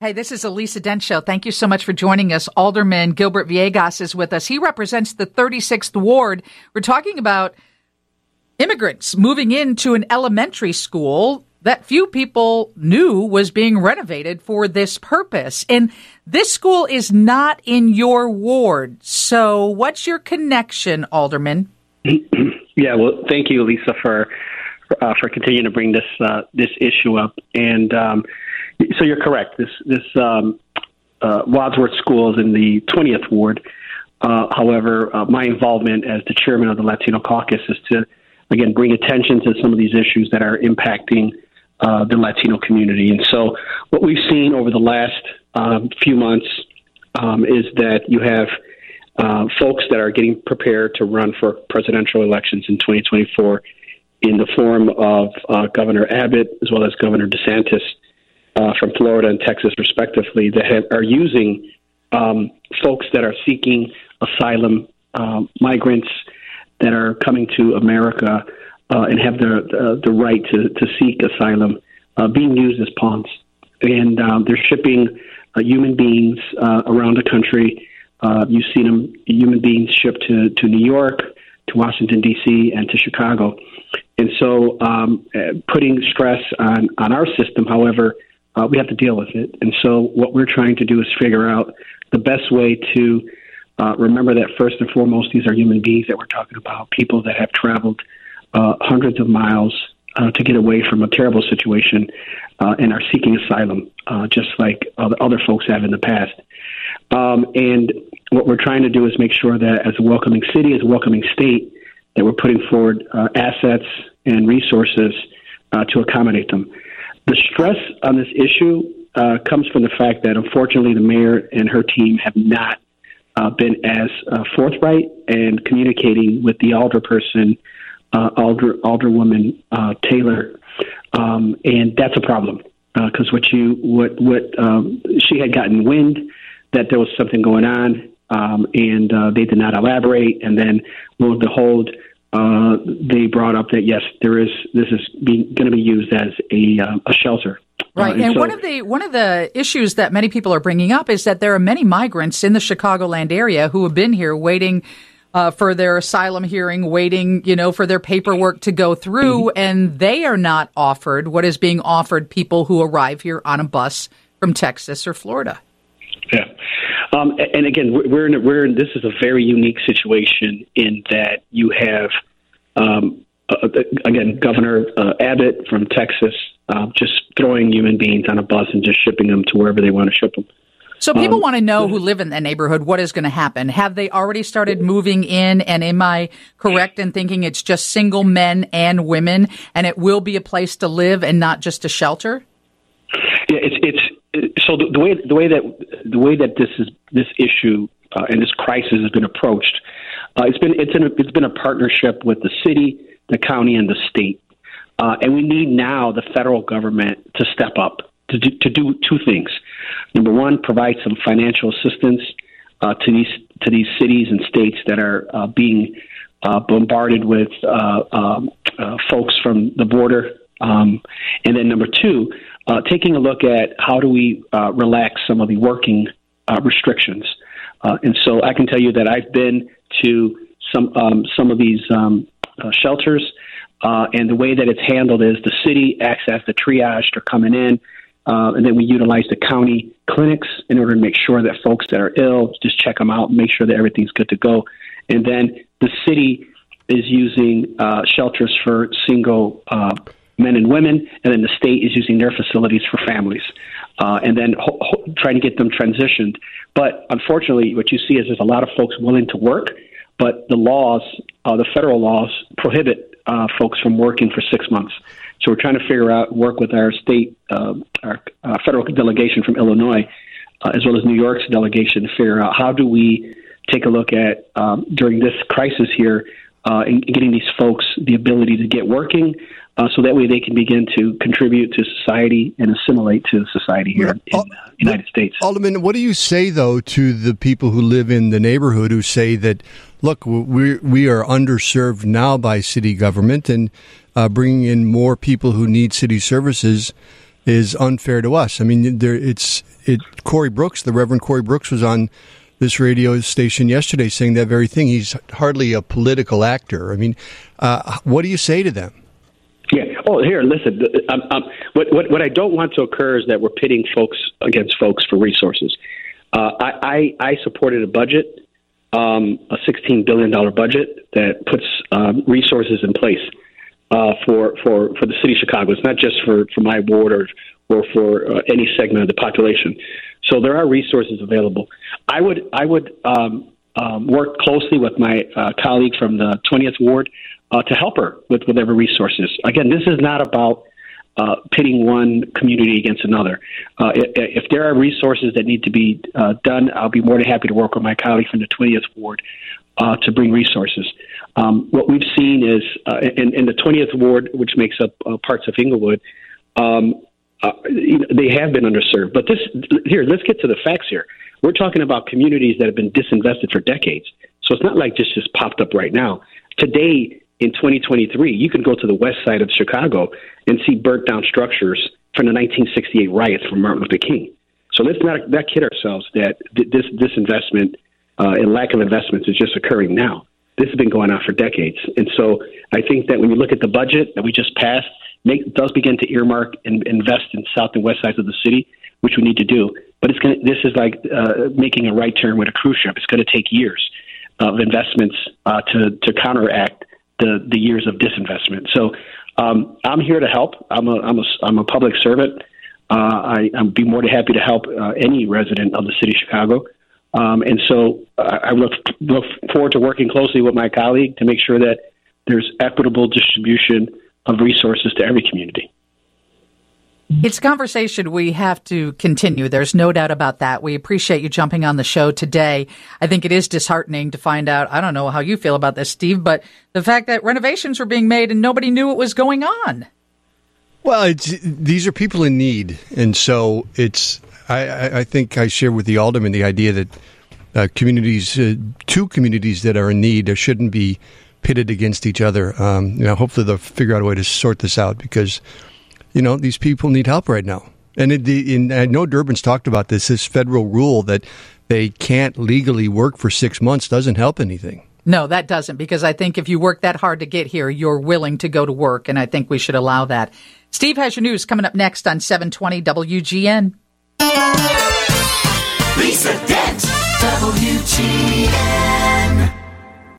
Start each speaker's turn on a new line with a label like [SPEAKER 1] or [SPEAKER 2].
[SPEAKER 1] Hey, this is Elisa Dent Show. Thank you so much for joining us. Alderman Gilbert Villegas is with us. He represents the 36th Ward. We're talking about immigrants moving into an elementary school that few people knew was being renovated for this purpose. And this school is not in your ward. So what's your connection, Alderman?
[SPEAKER 2] yeah, well, thank you, Elisa, for uh, for continuing to bring this uh, this issue up. And um, so you're correct. This this um, uh, Wadsworth School is in the 20th ward. Uh, however, uh, my involvement as the chairman of the Latino Caucus is to again bring attention to some of these issues that are impacting uh, the Latino community. And so, what we've seen over the last um, few months um, is that you have uh, folks that are getting prepared to run for presidential elections in 2024 in the form of uh, Governor Abbott as well as Governor DeSantis uh, from Florida and Texas, respectively, that have, are using um, folks that are seeking asylum, um, migrants that are coming to America uh, and have the, the, the right to, to seek asylum, uh, being used as pawns. And um, they're shipping uh, human beings uh, around the country. Uh, you've seen them, human beings shipped to, to New York, to Washington, D.C., and to Chicago. And so, um, putting stress on, on our system, however, uh, we have to deal with it. And so, what we're trying to do is figure out the best way to uh, remember that first and foremost, these are human beings that we're talking about, people that have traveled uh, hundreds of miles uh, to get away from a terrible situation uh, and are seeking asylum, uh, just like other, other folks have in the past. Um, and what we're trying to do is make sure that as a welcoming city, as a welcoming state, that we're putting forward uh, assets and resources uh, to accommodate them. The stress on this issue uh, comes from the fact that unfortunately the mayor and her team have not uh, been as uh, forthright and communicating with the alderperson, uh, alder alderwoman uh, Taylor, um, and that's a problem because what you what what um, she had gotten wind that there was something going on, um, and they did not elaborate, and then lo and behold uh, they brought up that yes, there is this is going to be used as a uh, a shelter.
[SPEAKER 1] Right, uh, and, and so, one of the one of the issues that many people are bringing up is that there are many migrants in the Chicagoland area who have been here waiting. Uh, for their asylum hearing, waiting, you know, for their paperwork to go through, mm-hmm. and they are not offered what is being offered people who arrive here on a bus from Texas or Florida.
[SPEAKER 2] Um, and again, we're in, we're in, this is a very unique situation in that you have, um, uh, again, Governor uh, Abbott from Texas uh, just throwing human beings on a bus and just shipping them to wherever they want to ship them.
[SPEAKER 1] So people um, want to know who live in that neighborhood what is going to happen. Have they already started moving in? And am I correct in thinking it's just single men and women, and it will be a place to live and not just a shelter?
[SPEAKER 2] Yeah, it's it's so the, the, way the way that the way that this is this issue uh, and this crisis has been approached, uh, it's been it's, a, it's been a partnership with the city, the county, and the state, uh, and we need now the federal government to step up to do, to do two things. Number one, provide some financial assistance uh, to these to these cities and states that are uh, being uh, bombarded with um, folks from the border um, and then number two, uh, taking a look at how do we uh, relax some of the working uh, restrictions. Uh, and so I can tell you that I've been to some um, some of these um, uh, shelters, uh, and the way that it's handled is the city acts as the triage to coming in, and then we utilize the county clinics in order to make sure that folks that are ill just check them out, make sure that everything's good to go, and then the city is using shelters for single men and women, and then the state is using their facilities for families, uh, and then ho- ho- trying to get them transitioned. But unfortunately, what you see is there's a lot of folks willing to work, but the laws, uh, the federal laws, prohibit uh, folks from working for six months. So we're trying to figure out, work with our state, uh, our uh, federal delegation from Illinois, uh, as well as New York's delegation, to figure out how do we take a look at um, during this crisis here, uh, and getting these folks the ability to get working, uh, so that way they can begin to contribute to society and assimilate to society here yeah. in the uh, United States.
[SPEAKER 3] Alderman, what do you say though to the people who live in the neighborhood who say that, look, we we are underserved now by city government, and uh, bringing in more people who need city services is unfair to us. I mean, there it's it, Corey Brooks, the Reverend Corey Brooks, was on this radio station yesterday saying that very thing. He's hardly a political actor. I mean, uh, what do you say to them?
[SPEAKER 2] Yeah. Oh, here, listen. Um, um, what, what, what I don't want to occur is that we're pitting folks against folks for resources. Uh, I, I, I supported a budget, um, a $16 billion budget that puts um, resources in place uh, for, for, for the city of Chicago. It's not just for, for my ward or, or for uh, any segment of the population. So there are resources available. I would, I would um, um, work closely with my uh, colleague from the 20th ward uh, to help her with whatever resources. Again, this is not about uh, pitting one community against another. Uh, if, if, there are resources that need to be uh, done, I'll be more than happy to work with my colleague from the 20th ward uh, to bring resources. Um, what we've seen is uh, in, in, the 20th ward, which makes up uh, parts of Englewood, um, they have been underserved. But this here, let's get to the facts here. We're talking about communities that have been disinvested for decades. So it's not like this just popped up right now. Today, in 2023, you can go to the west side of Chicago and see burnt down structures from the 1968 riots from Martin Luther King. So let's not, not kid ourselves that this this investment uh, and lack of investments is just occurring now. This has been going on for decades, and so I think that when you look at the budget that we just passed, make does begin to earmark and invest in south and west sides of the city, which we need to do. But it's going this is like uh, making a right turn with a cruise ship. It's going to take years of investments uh, to to counteract the the years of disinvestment. So um, I'm here to help. I'm a I'm a I'm a public servant. Uh, I, I'd be more than happy to help uh, any resident of the city of Chicago. Um, and so uh, I look look forward to working closely with my colleague to make sure that there's equitable distribution of resources to every community.
[SPEAKER 1] It's a conversation we have to continue. There's no doubt about that. We appreciate you jumping on the show today. I think it is disheartening to find out. I don't know how you feel about this, Steve, but the fact that renovations were being made and nobody knew what was going on.
[SPEAKER 3] Well, these are people in need, and so it's. I, I think I share with the alderman the idea that uh, communities, uh, two communities that are in need, there shouldn't be pitted against each other. Um, you know, hopefully they'll figure out a way to sort this out because you know, these people need help right now. And it, in, I know Durbin's talked about this. This federal rule that they can't legally work for six months doesn't help anything.
[SPEAKER 1] No, that doesn't, because I think if you work that hard to get here, you're willing to go to work, and I think we should allow that. Steve has your news coming up next on 720 WGN. Lisa Dent, WGN.